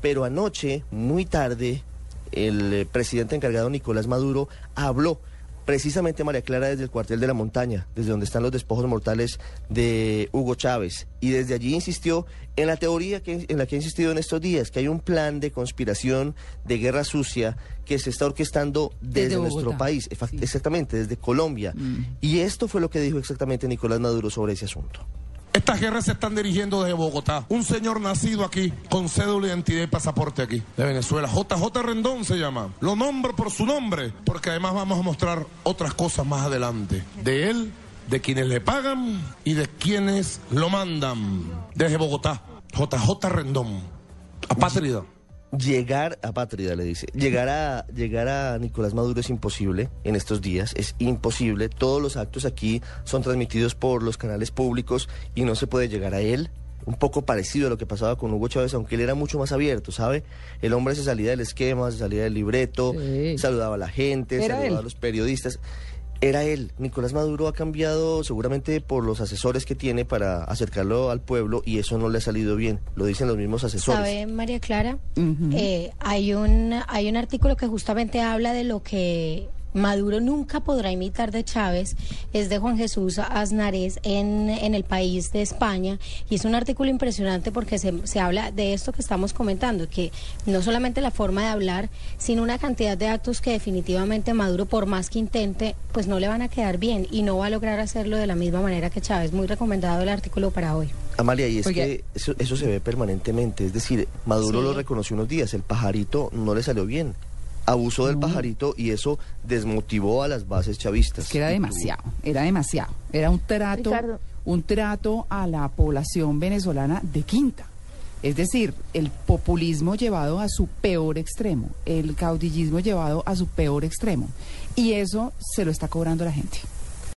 Pero anoche, muy tarde, el eh, presidente encargado Nicolás Maduro habló precisamente María Clara desde el cuartel de la montaña, desde donde están los despojos mortales de Hugo Chávez. Y desde allí insistió en la teoría que, en la que ha insistido en estos días, que hay un plan de conspiración, de guerra sucia, que se está orquestando desde, Desde nuestro país, exactamente, desde Colombia. Mm. Y esto fue lo que dijo exactamente Nicolás Maduro sobre ese asunto. Estas guerras se están dirigiendo desde Bogotá. Un señor nacido aquí, con cédula, identidad y pasaporte aquí, de Venezuela. JJ Rendón se llama. Lo nombro por su nombre, porque además vamos a mostrar otras cosas más adelante. De él, de quienes le pagan y de quienes lo mandan. Desde Bogotá. JJ Rendón. Apátrida. Llegar a Patria, le dice. Llegar a, llegar a Nicolás Maduro es imposible en estos días, es imposible. Todos los actos aquí son transmitidos por los canales públicos y no se puede llegar a él. Un poco parecido a lo que pasaba con Hugo Chávez, aunque él era mucho más abierto, ¿sabe? El hombre se salía del esquema, se salía del libreto, Sí. saludaba a la gente, Era saludaba él. a los periodistas. Era él. Nicolás Maduro ha cambiado seguramente por los asesores que tiene para acercarlo al pueblo y eso no le ha salido bien. Lo dicen los mismos asesores. ¿Sabe, María Clara? Eh, hay, un, hay un artículo que justamente habla de lo que Maduro nunca podrá imitar de Chávez, es de Juan Jesús Aznarés en, en el país de España, y es un artículo impresionante porque se, se habla de esto que estamos comentando, que no solamente la forma de hablar, sino una cantidad de actos que definitivamente Maduro, por más que intente, pues no le van a quedar bien y no va a lograr hacerlo de la misma manera que Chávez. Muy recomendado el artículo para hoy. Amalia, y es que eso, eso se ve permanentemente. Es decir, Maduro Sí. lo reconoció unos días, el pajarito no le salió bien. Abusó del pajarito y eso desmotivó a las bases chavistas. Es que era demasiado, era demasiado. Era un trato, Ricardo. un trato a la población venezolana de quinta. Es decir, el populismo llevado a su peor extremo, el caudillismo llevado a su peor extremo. Y eso se lo está cobrando la gente.